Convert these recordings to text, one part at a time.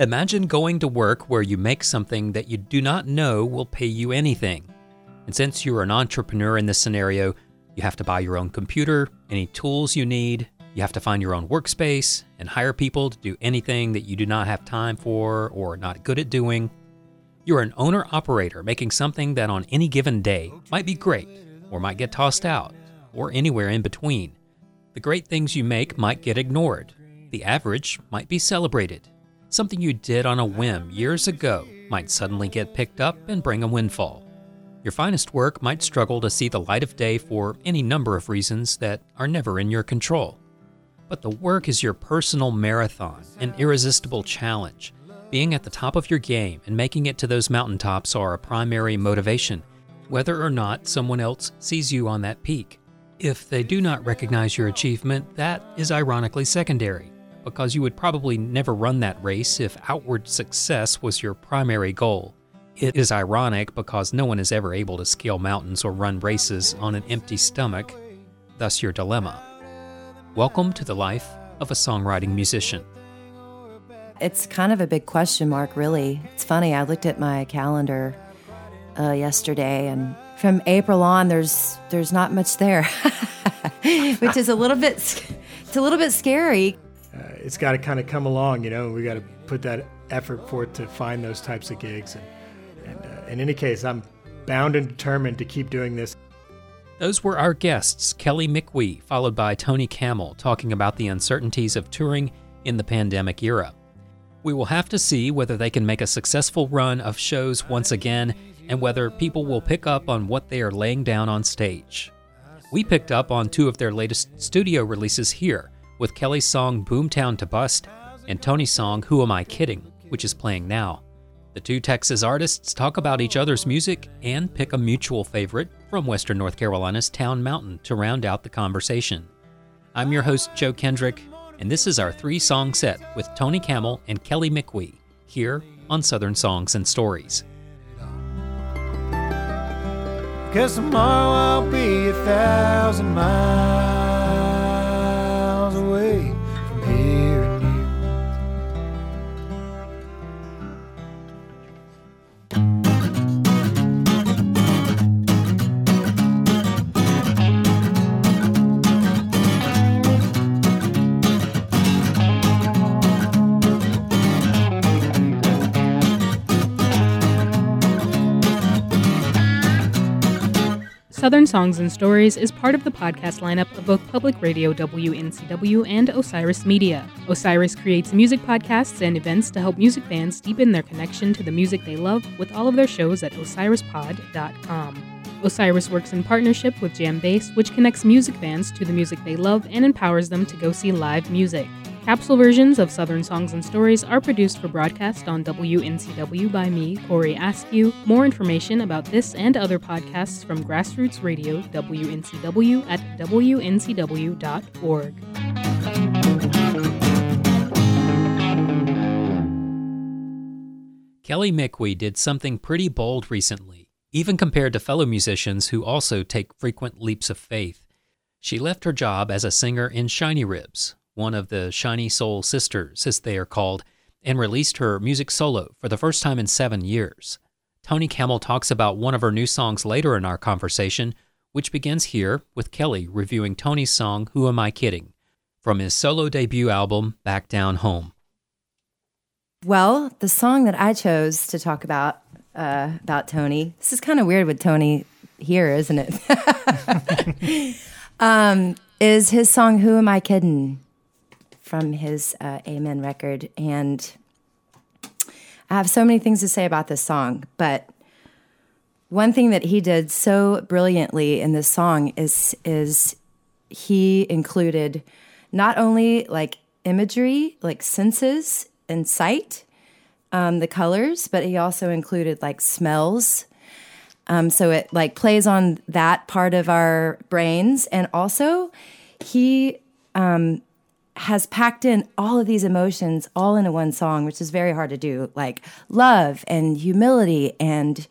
Imagine going to work where you make something that you do not know will pay you anything. And since you're an entrepreneur in this scenario, you have to buy your own computer, any tools you need, you have to find your own workspace, and hire people to do anything that you do not have time for or not good at doing. You're an owner operator making something that on any given day might be great, or might get tossed out, or anywhere in between. The great things you make might get ignored. The average might be celebrated. Something you did on a whim years ago might suddenly get picked up and bring a windfall. Your finest work might struggle to see the light of day for any number of reasons that are never in your control. But the work is your personal marathon, an irresistible challenge. Being at the top of your game and making it to those mountaintops are a primary motivation, whether or not someone else sees you on that peak. If they do not recognize your achievement, that is ironically secondary because you would probably never run that race if outward success was your primary goal. It is ironic because no one is ever able to scale mountains or run races on an empty stomach, thus, your dilemma. Welcome to the life of a songwriting musician. It's kind of a big question mark, really. It's funny, I looked at my calendar uh, yesterday, and from April on, there's there's not much there, which is a little bit it's a little bit scary it's got to kind of come along, you know. We got to put that effort forth to find those types of gigs. And, and uh, in any case, I'm bound and determined to keep doing this. Those were our guests, Kelly Mickwee, followed by Tony Kamel, talking about the uncertainties of touring in the pandemic era. We will have to see whether they can make a successful run of shows once again and whether people will pick up on what they are laying down on stage. We picked up on two of their latest studio releases here with Kelly's song Boomtown to Bust and Tony's song Who Am I Kidding, which is playing now. The two Texas artists talk about each other's music and pick a mutual favorite from Western North Carolina's Town Mountain to round out the conversation. I'm your host, Joe Kendrick, and this is our three song set with Tony Kamel and Kelly Mickwee here on Southern Songs and Stories. Tomorrow I'll be a thousand miles. Southern Songs and Stories is part of the podcast lineup of both Public Radio WNCW and Osiris Media. Osiris creates music podcasts and events to help music fans deepen their connection to the music they love with all of their shows at osirispod.com. Osiris works in partnership with JamBase, which connects music fans to the music they love and empowers them to go see live music. Capsule versions of Southern Songs and Stories are produced for broadcast on WNCW by me, Corey Askew. More information about this and other podcasts from Grassroots Radio, WNCW, at WNCW.org. Kelly Mickwee did something pretty bold recently, even compared to fellow musicians who also take frequent leaps of faith. She left her job as a singer in Shiny Ribs, one of the Shiny Soul Sisters, as they are called, and released her music solo for the first time in seven years. Tony Kamel talks about one of her new songs later in our conversation, which begins here with Kelly reviewing Tony's song Who Am I Kidding? from his solo debut album Back Down Home. Well, the song that I chose to talk about uh, about Tony, this is kind of weird with Tony here, isn't it? um, is his song Who Am I Kidding? From his uh, Amen record. And I have so many things to say about this song, but one thing that he did so brilliantly in this song is is he included not only like imagery, like senses and sight, um, the colors, but he also included like smells. Um, so it like plays on that part of our brains, and also he um, has packed in all of these emotions all into one song, which is very hard to do, like love and humility and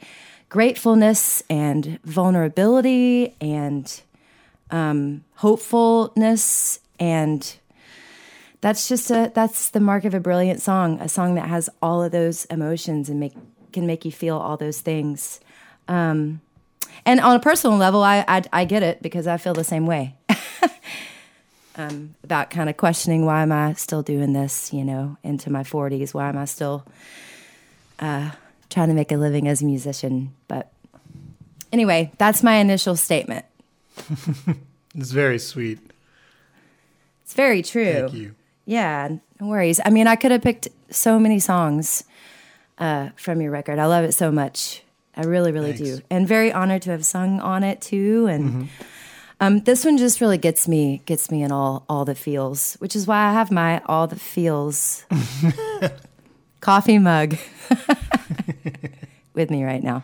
gratefulness and vulnerability and um, hopefulness. And that's just a that's the mark of a brilliant song a song that has all of those emotions and make can make you feel all those things. Um, and on a personal level I, I, I get it because i feel the same way um, about kind of questioning why am i still doing this you know into my 40s why am i still uh, trying to make a living as a musician but anyway that's my initial statement It's very sweet. it's very true Thank you. Yeah, no worries. I mean, I could have picked so many songs uh, from your record. I love it so much. I really, really Thanks. do. And very honored to have sung on it too. And um, this one just really gets me, gets me in all all the feels, which is why I have my all the feels coffee mug with me right now.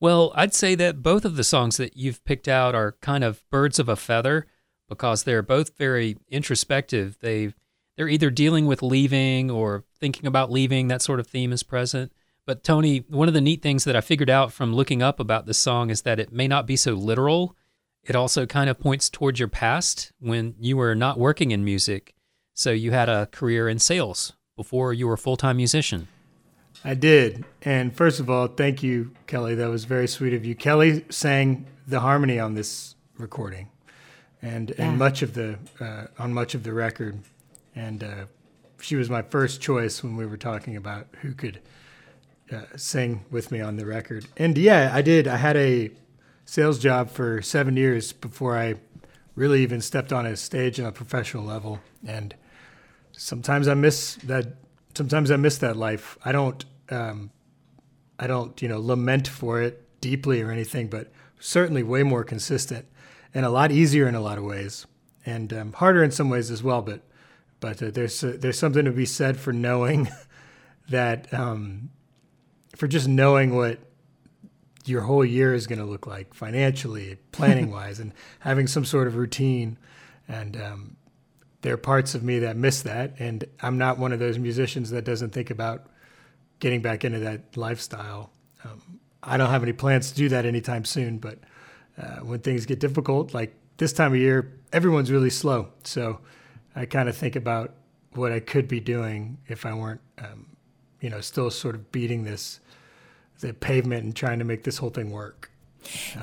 Well, I'd say that both of the songs that you've picked out are kind of birds of a feather because they're both very introspective. They they're either dealing with leaving or thinking about leaving, that sort of theme is present. But Tony, one of the neat things that I figured out from looking up about this song is that it may not be so literal. It also kind of points towards your past when you were not working in music. So you had a career in sales before you were a full-time musician. I did. And first of all, thank you, Kelly. That was very sweet of you. Kelly sang the harmony on this recording, and Yeah. and much of the uh, on much of the record, and uh, she was my first choice when we were talking about who could uh, sing with me on the record. And yeah, I did. I had a sales job for seven years before I really even stepped on a stage on a professional level, and sometimes I miss that. Sometimes I miss that life. I don't. Um, I don't, you know, lament for it deeply or anything, but certainly way more consistent and a lot easier in a lot of ways, and um, harder in some ways as well. But but uh, there's uh, there's something to be said for knowing that um, for just knowing what your whole year is going to look like financially, planning wise, and having some sort of routine. And um, there are parts of me that miss that, and I'm not one of those musicians that doesn't think about getting back into that lifestyle. Um, I don't have any plans to do that anytime soon, but uh, when things get difficult, like this time of year, everyone's really slow. So I kind of think about what I could be doing if I weren't, um, you know, still sort of beating this the pavement and trying to make this whole thing work.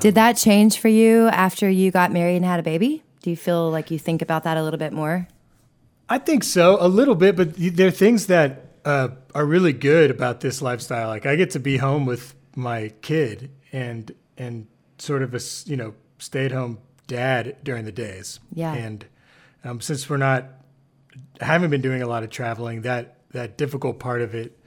Did that change for you after you got married and had a baby? Do you feel like you think about that a little bit more? I think so, a little bit, but there are things that uh, are really good about this lifestyle. Like I get to be home with my kid and and sort of a you know stay at home dad during the days. Yeah. And um, since we're not, I haven't been doing a lot of traveling. That that difficult part of it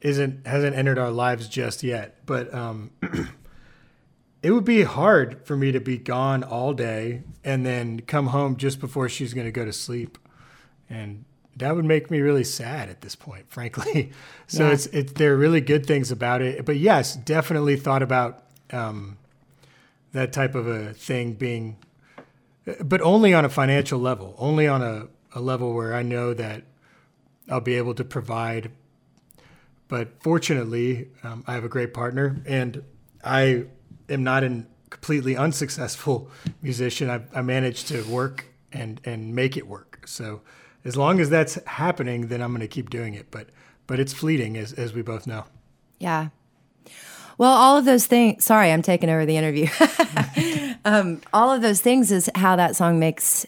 isn't hasn't entered our lives just yet. But um, it would be hard for me to be gone all day and then come home just before she's going to go to sleep and that would make me really sad at this point frankly so Yeah. it's it there are really good things about it but yes definitely thought about um, that type of a thing being but only on a financial level only on a, a level where i know that i'll be able to provide but fortunately um, i have a great partner and i am not a completely unsuccessful musician I, I managed to work and and make it work so as long as that's happening then i'm going to keep doing it but but it's fleeting as, as we both know Yeah. Well, all of those things. Sorry, I'm taking over the interview. um, all of those things is how that song makes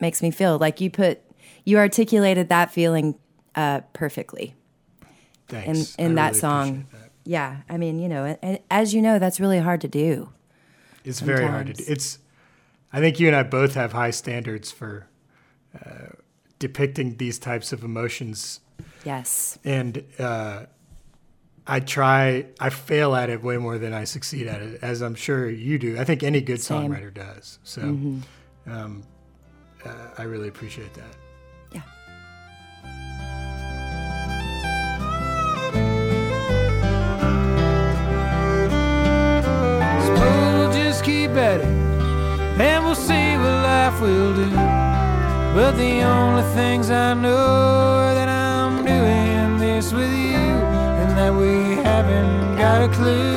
makes me feel. Like you put, you articulated that feeling uh, perfectly thanks in I that really song. that. Yeah, I mean, you know, and, and as you know, that's really hard to do. it's very hard to do it's i think you and i both have high standards for uh, depicting these types of emotions Yes. and uh, I try. I fail at it way more than I succeed at it, as I'm sure you do. I think any good Same. songwriter does. So, um, uh, I really appreciate that. But the only things I know are that I'm doing this with you and that we haven't got a clue.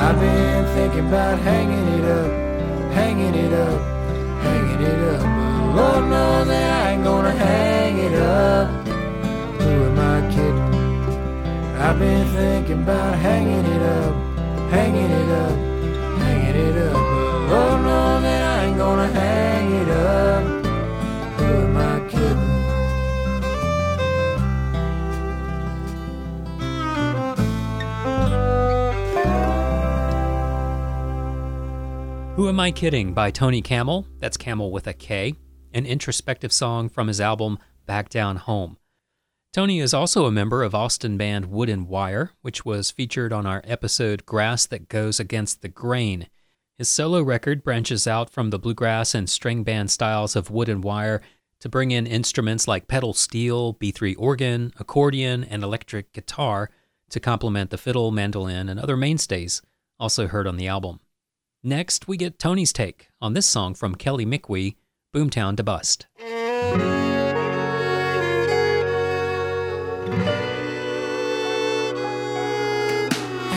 I've been thinking about hanging it up, hanging it up, hanging it up. But Lord knows that I ain't gonna hang it up. Who am I kidding? I've been thinking about hanging it up, hanging it up. Who Am I Kidding by Tony Kamel, that's Kamel with a K, an introspective song from his album Back Down Home. Tony is also a member of Austin band Wood and Wire, which was featured on our episode Grass That Goes Against the Grain. His solo record branches out from the bluegrass and string band styles of Wood and Wire to bring in instruments like pedal steel, B3 organ, accordion, and electric guitar to complement the fiddle, mandolin, and other mainstays also heard on the album. Next, we get Tony's take on this song from Kelly Mickwee, Boomtown to Bust. I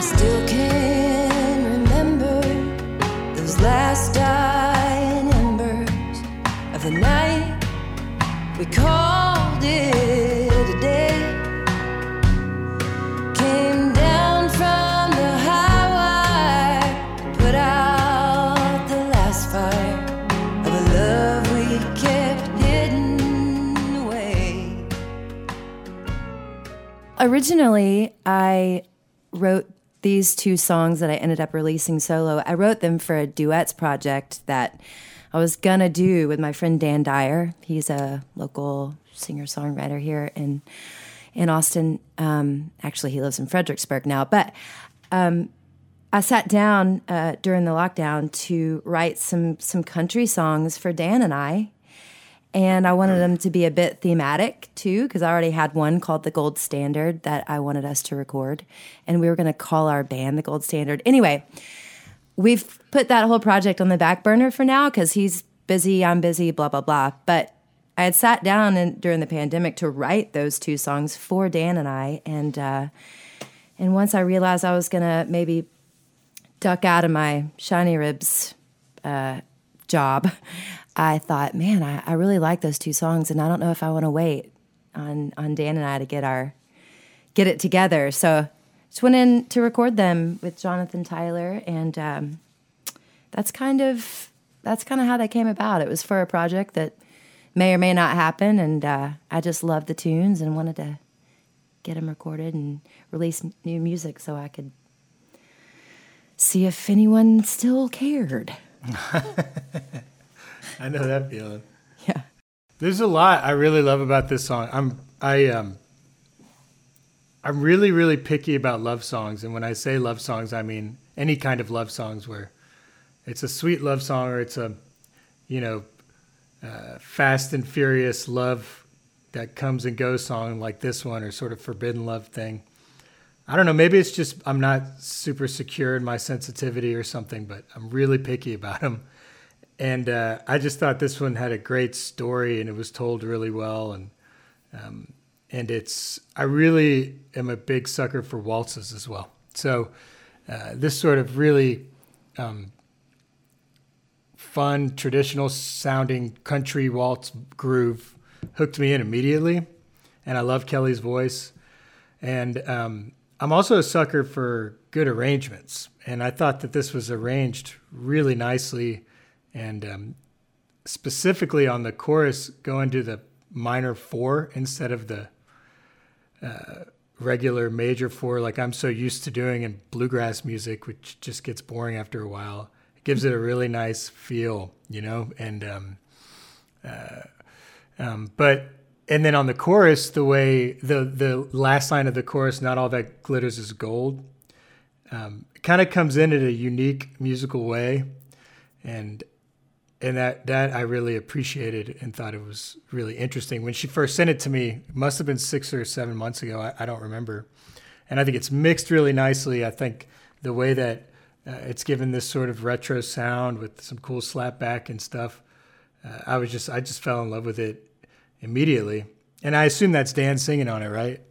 still can remember those last dying embers of the night we called Originally, I wrote these two songs that I ended up releasing solo. I wrote them for a duets project that I was gonna do with my friend Dan Dyer. He's a local singer songwriter here in in Austin. Um, actually, he lives in Fredericksburg now, but um, I sat down uh, during the lockdown to write some some country songs for Dan and I, and I wanted them to be a bit thematic too, because I already had one called The Gold Standard that I wanted us to record. And we were going to call our band The Gold Standard. Anyway, we've put that whole project on the back burner for now because he's busy, I'm busy, blah, blah, blah. But I had sat down and, during the pandemic to write those two songs for Dan and I. And, uh, and once I realized I was going to maybe duck out of my shiny ribs uh, job, I thought, man, I, I really like those two songs, and I don't know if I want to wait on on Dan and I to get our get it together. So just went in to record them with Jonathan Tyler, and um, that's kind of that's kind of how they came about. It was for a project that may or may not happen, and uh, I just loved the tunes and wanted to get them recorded and release new music so I could see if anyone still cared. I know that feeling. Yeah. There's a lot I really love about this song. I'm I um I'm really really picky about love songs, and when I say love songs, I mean any kind of love songs where it's a sweet love song or it's a you know uh, fast and furious love that comes and goes song like this one or sort of forbidden love thing. I don't know. Maybe it's just I'm not super secure in my sensitivity or something, but I'm really picky about them. And uh, I just thought this one had a great story and it was told really well. And um, and it's I really am a big sucker for waltzes as well. So uh, this sort of really um, fun, traditional sounding country waltz groove hooked me in immediately. And I love Kelly's voice. And um, I'm also a sucker for good arrangements. And I thought that this was arranged really nicely. And um, specifically on the chorus, going to the minor four instead of the uh, regular major four, like I'm so used to doing in bluegrass music, which just gets boring after a while. It gives it a really nice feel, you know? And, um, uh, um, but and then on the chorus, the way the the last line of the chorus, "Not all that glitters is gold," um, kind of comes in in a unique musical way, and and that that I really appreciated and thought it was really interesting. When she first sent it to me, it must have been six or seven months ago. I, I don't remember, and I think it's mixed really nicely. I think the way that uh, it's given this sort of retro sound with some cool slapback and stuff. Uh, I was just I just fell in love with it immediately. And I assume that's Dan singing on it, right?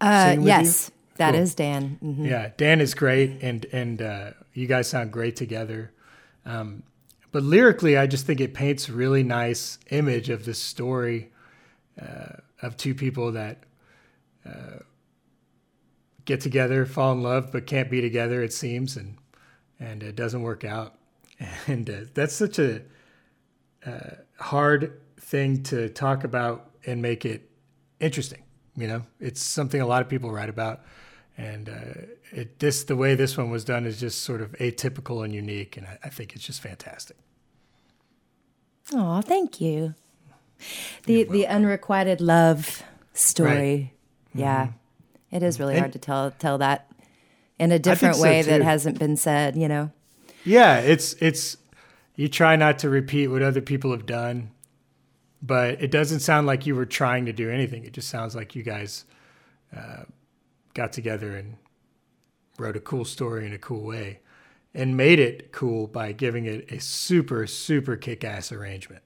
Uh, yes, you? that is Cool. Dan. Mhm. Yeah, Dan is great, and and uh, you guys sound great together. Um, but lyrically, I just think it paints a really nice image of this story uh, of two people that uh, get together, fall in love, but can't be together. It seems, and and it doesn't work out. And uh, that's such a uh, hard thing to talk about and make it interesting. You know, it's something a lot of people write about, and uh, it this the way this one was done is just sort of atypical and unique, and I, I think it's just fantastic. Oh, thank you. The the unrequited love story. Yeah. It is really And- hard to tell tell that in a different so, way that hasn't been said, you know. Yeah, it's it's you try not to repeat what other people have done, but it doesn't sound like you were trying to do anything. It just sounds like you guys uh, got together and wrote a cool story in a cool way, and made it cool by giving it a super super kick ass arrangement.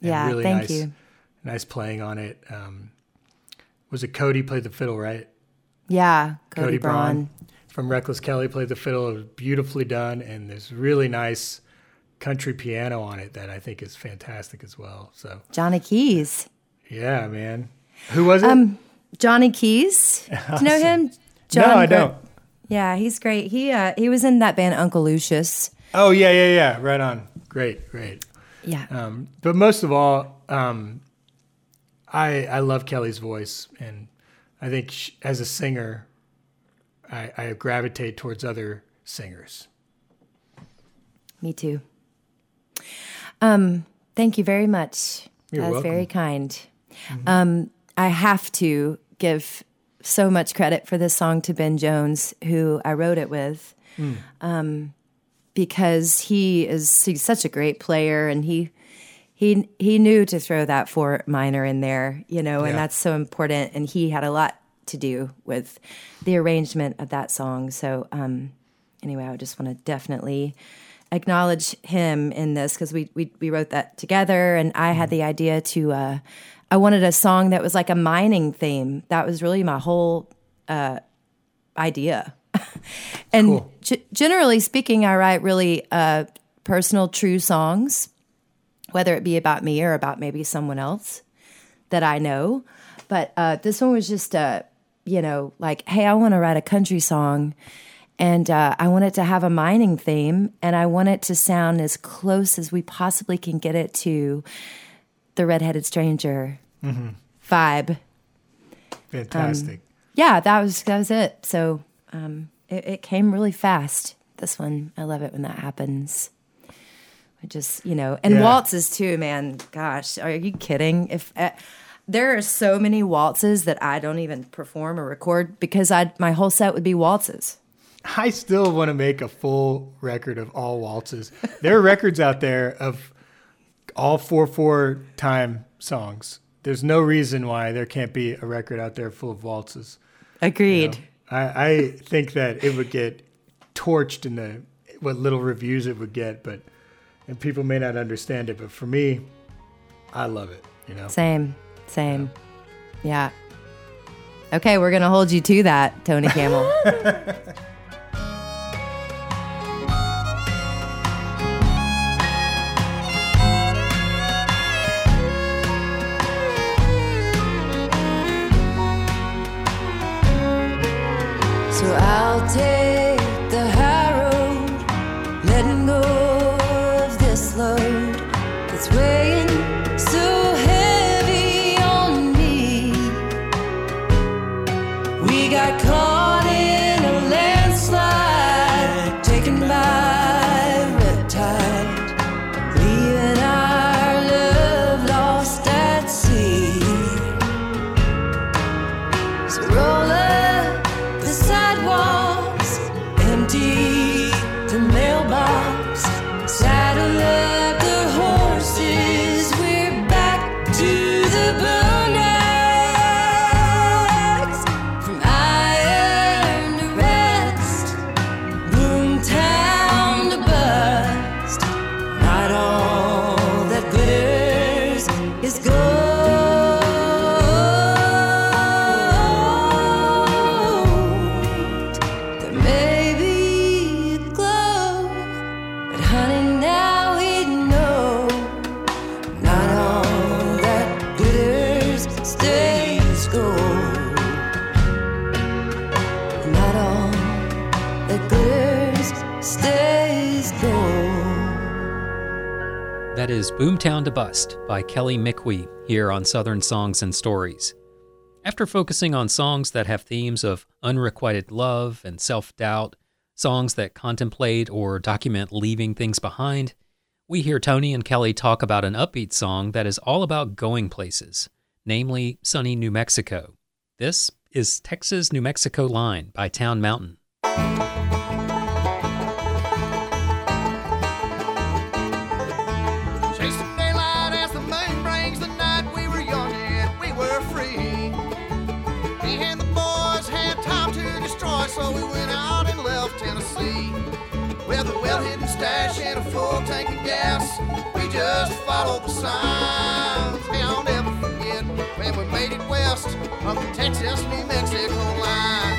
Yeah, thank nice, you. Nice playing on it. Um, was it Cody played the fiddle right? Yeah, Cody, Braun. from Reckless Kelly played the fiddle. It was beautifully done, and there's really nice country piano on it that I think is fantastic as well. So Johnny Keys. yeah, man. Who was it? Um, Johnny Keys. Do you know him? no, I don't. Yeah, he's great. He uh, he was in that band Uncle Lucius. Oh yeah, yeah, yeah. Right on. Great, great. Yeah. Um, but most of all, um, I I love Kelly's voice, and I think sh as a singer, I, I gravitate towards other singers. Me too. Um, thank you very much. You're That's welcome. very kind. Um, I have to give so much credit for this song to Ben Jones, who I wrote it with, um, because he is he's such a great player, and he he he knew to throw that four minor in there, you know, and that's so important. And he had a lot to do with the arrangement of that song. So um, anyway, I just want to definitely acknowledge him in this because we, we we wrote that together, and I had the idea to. Uh, I wanted a song that was like a mining theme. That was really my whole uh, idea. and Cool. g- generally speaking, I write really uh, personal, true songs, whether it be about me or about maybe someone else that I know. But uh, this one was just, uh, you know, like, hey, I want to write a country song. And uh, I want it to have a mining theme, and I want it to sound as close as we possibly can get it to the redheaded stranger vibe. Fantastic. Yeah, that was that was it. So um, it, it came really fast. This one, I love it when that happens. I just, you know, and Yeah. waltzes too, man. Gosh, are you kidding? If uh, there are so many waltzes that I don't even perform or record because I my whole set would be waltzes. I still want to make a full record of all waltzes. There are records out there of all four four time songs. There's no reason why there can't be a record out there full of waltzes. Agreed. I, I think that it would get torched in the what little reviews it would get, but and people may not understand it. But for me, I love it. You know, Same, same. Yeah. Okay, we're gonna hold you to that, Tony Kamel. got caught That is Boomtown to Bust by Kelly Mickwee here on Southern Songs and Stories. After focusing on songs that have themes of unrequited love and self doubt, songs that contemplate or document leaving things behind, we hear Tony and Kelly talk about an upbeat song that is all about going places, namely sunny New Mexico. This is Texas New Mexico Line by Town Mountain. Stash and a full tank of gas, we just the signs. Hey, I'll never forget when we made it west of the Texas-New Mexico line.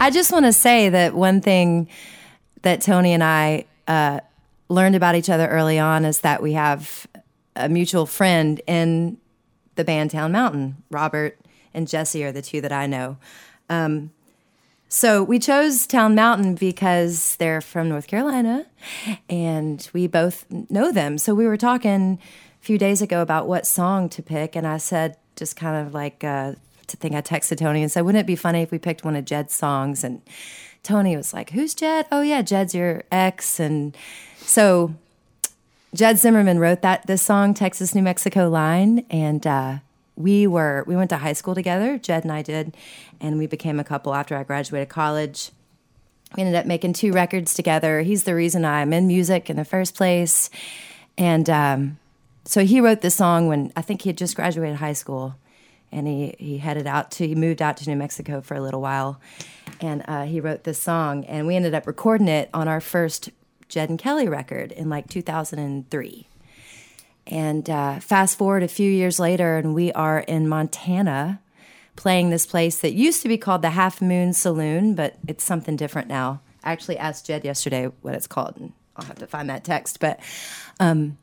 I just want to say that one thing that Tony and I uh, learned about each other early on is that we have a mutual friend in the band Town Mountain. Robert and Jesse are the two that I know. Um, so we chose Town Mountain because they're from North Carolina and we both know them. So we were talking a few days ago about what song to pick, and I said, just kind of like, uh, to think I texted Tony and said, wouldn't it be funny if we picked one of Jed's songs? And Tony was like, who's Jed? Oh, yeah, Jed's your ex. And so Jed Zimmerman wrote that this song, Texas New Mexico Line, and uh, we were we went to high school together. Jed and I did, and we became a couple after I graduated college. We ended up making two records together. He's the reason I'm in music in the first place, and um, so he wrote this song when I think he had just graduated high school, and he he headed out to he moved out to New Mexico for a little while, and uh, he wrote this song, and we ended up recording it on our first Jed and Kelly record in like 2003. And uh, fast forward a few years later, and we are in Montana playing this place that used to be called the Half Moon Saloon, but it's something different now. I actually asked Jed yesterday what it's called, and I'll have to find that text. But, um,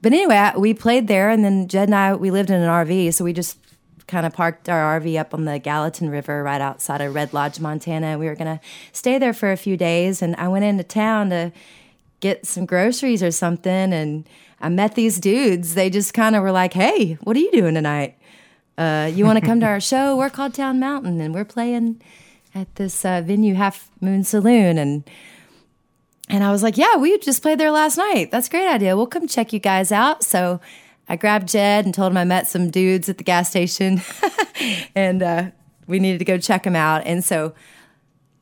but anyway, we played there, and then Jed and I we lived in an RV, so we just kind of parked our RV up on the Gallatin River right outside of Red Lodge, Montana. We were gonna stay there for a few days, and I went into town to get some groceries or something and I met these dudes. They just kind of were like, "Hey, what are you doing tonight? Uh, you want to come to our show? We're called Town Mountain and we're playing at this uh, venue Half Moon Saloon and and I was like, "Yeah, we just played there last night. That's a great idea. We'll come check you guys out." So I grabbed Jed and told him I met some dudes at the gas station and uh, we needed to go check them out. And so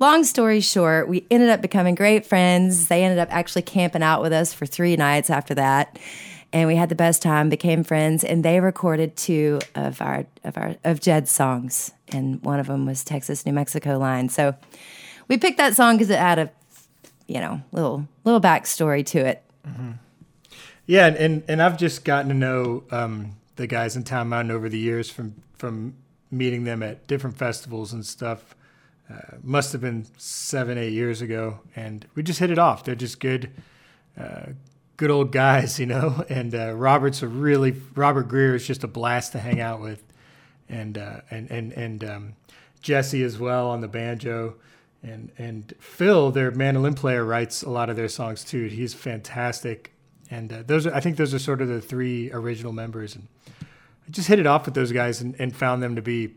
long story short, we ended up becoming great friends. They ended up actually camping out with us for three nights after that. And we had the best time, became friends, and they recorded two of our of our of Jed's songs. And one of them was Texas New Mexico Line. So we picked that song because it had a you know, little little backstory to it. Yeah, and, and, and I've just gotten to know um, the guys in Town Mountain over the years from from meeting them at different festivals and stuff. Uh, must have been seven, eight years ago, and we just hit it off. They're just good, uh, good old guys, you know. And uh, Robert's a really Robert Greer is just a blast to hang out with, and uh, and and and um, Jesse as well on the banjo, and and Phil, their mandolin player, writes a lot of their songs too. He's fantastic, and uh, those are I think those are sort of the three original members, and I just hit it off with those guys and, and found them to be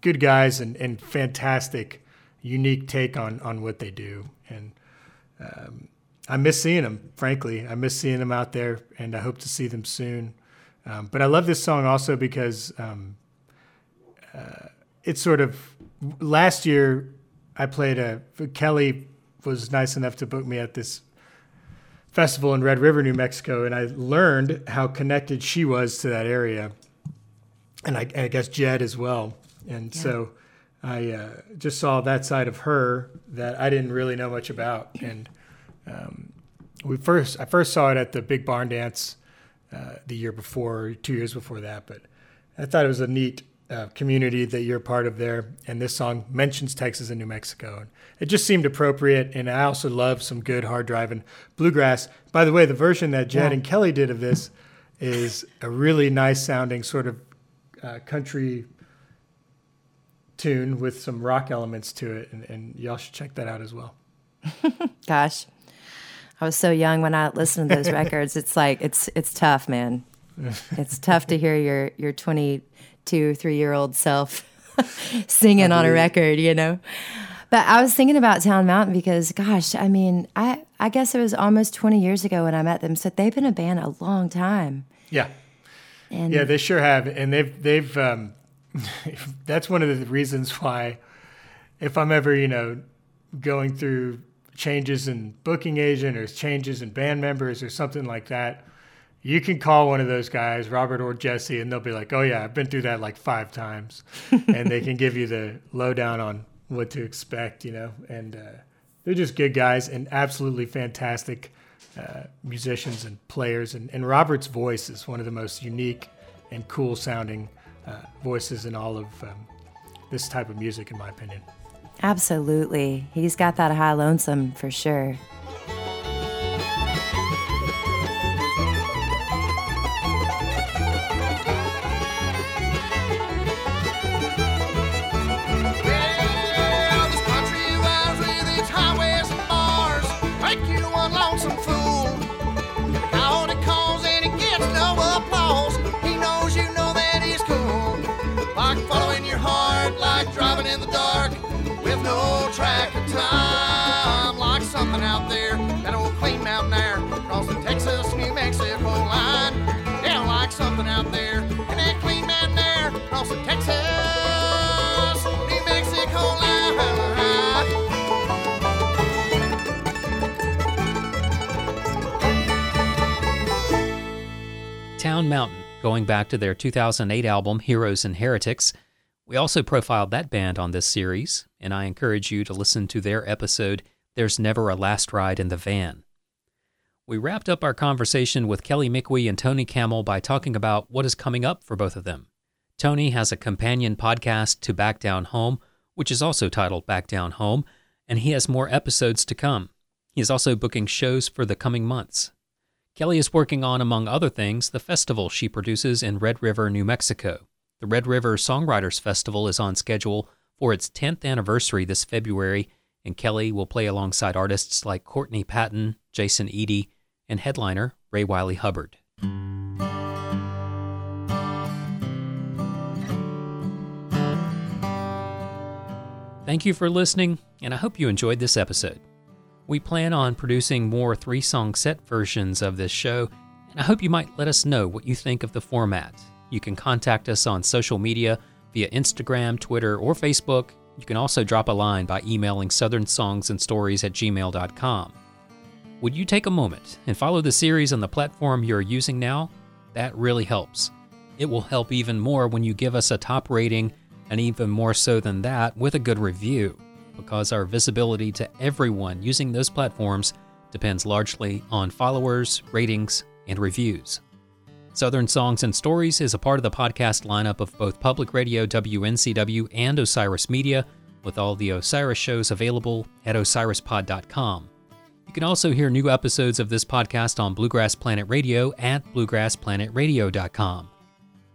good guys and, and fantastic, unique take on on what they do, and um, I miss seeing them. Frankly, I miss seeing them out there, and I hope to see them soon. Um, but I love this song also because um, uh, it's sort of last year I played a Kelly was nice enough to book me at this festival in Red River, New Mexico, and I learned how connected she was to that area, and I, I guess Jed as well. And so I uh, just saw that side of her that I didn't really know much about, and um, we first I first saw it at the Big Barn Dance uh, the year before, two years before that, but I thought it was a neat uh, community that you're part of there. And this song mentions Texas and New Mexico. And it just seemed appropriate. And I also love some good hard driving bluegrass. By the way, the version that Jed and Kelly did of this is a really nice sounding sort of uh, country tune with some rock elements to it. And, and y'all should check that out as well. Gosh. I was so young when I listened to those records. It's like it's it's tough, man. It's tough to hear your your 22, 3 year old self singing on a record, you know. But I was thinking about Town Mountain because, gosh, I mean, I I guess it was almost 20 years ago when I met them. So they've been a band a long time. Yeah. And Yeah, they sure have, and they've they've. Um, that's one of the reasons why, if I'm ever you know going through changes in booking agent or changes in band members or something like that, you can call one of those guys, Robert or Jesse, and they'll be like, "Oh yeah, I've been through that like five times," and they can give you the lowdown on what to expect, you know. And uh, they're just good guys and absolutely fantastic uh, musicians and players. And, and Robert's voice is one of the most unique and cool sounding uh, voices in all of um, this type of music, in my opinion. absolutely, he's got that high lonesome for sure. Track of time. Like something out there, that old clean mountain air crossing Texas, New Mexico line. Like something out there in that clean mountain air Texas, New Mexico line. Town Mountain, going back to their 2008 album Heroes and Heretics. We also profiled that band on this series, and I encourage you to listen to their episode, There's Never a Last Ride in the Van. We wrapped up our conversation with Kelly Mickwee and Tony Kamel by talking about what is coming up for both of them. Tony has a companion podcast to Back Down Home, which is also titled Back Down Home, and he has more episodes to come. He is also booking shows for the coming months. Kelly is working on, among other things, the festival she produces in Red River, New Mexico. The Red River Songwriters Festival is on schedule for its 10th anniversary this February, and Kelly will play alongside artists like Courtney Patton, Jason Eady, and headliner Ray Wylie Hubbard. Thank you for listening, and I hope you enjoyed this episode. We plan on producing more three song set versions of this show, and I hope you might let us know what you think of the format. You can contact us on social media via Instagram, Twitter, or Facebook. You can also drop a line by emailing southernssongsandstories at gmail.com. Would you take a moment and follow the series on the platform you're using now? That really helps. It will help even more when you give us a top rating, and even more so than that, with a good review, because our visibility to everyone using those platforms depends largely on followers, ratings, and reviews. Southern Songs and Stories is a part of the podcast lineup of both Public Radio WNCW and Osiris Media, with all the Osiris shows available at osirispod.com. You can also hear new episodes of this podcast on Bluegrass Planet Radio at bluegrassplanetradio.com.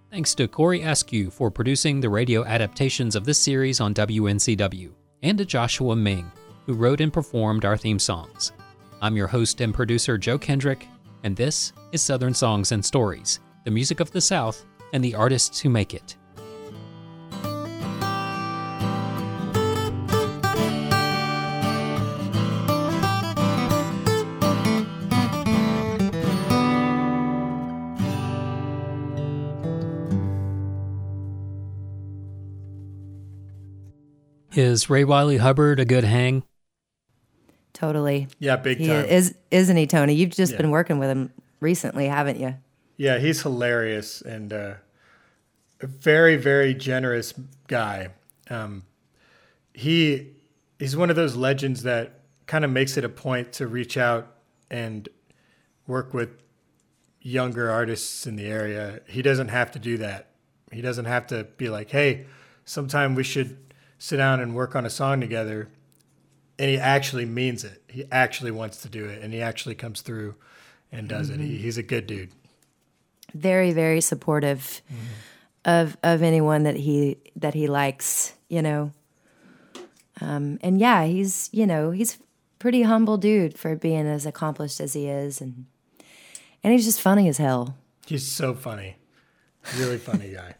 Thanks to Corey Askew for producing the radio adaptations of this series on WNCW, and to Joshua Ming, who wrote and performed our theme songs. I'm your host and producer, Joe Kendrick, and this is Southern Songs and Stories, the music of the South and the artists who make it. Is Ray Wylie Hubbard a good hang? Totally. Yeah, big He time. is, isn't he, Tony? You've just Yeah. been working with him recently, haven't you? Yeah, he's hilarious and uh, a very, very generous guy. Um, he he's one of those legends that kind of makes it a point to reach out and work with younger artists in the area. He doesn't have to do that. He doesn't have to be like, "Hey, sometime we should sit down and work on a song together." And he actually means it. He actually wants to do it, and he actually comes through and does it. He, he's a good dude. Very, very supportive of of anyone that he that he likes, you know. Um, and yeah, he's you know he's pretty humble dude for being as accomplished as he is, and and he's just funny as hell. He's so funny. Really funny guy.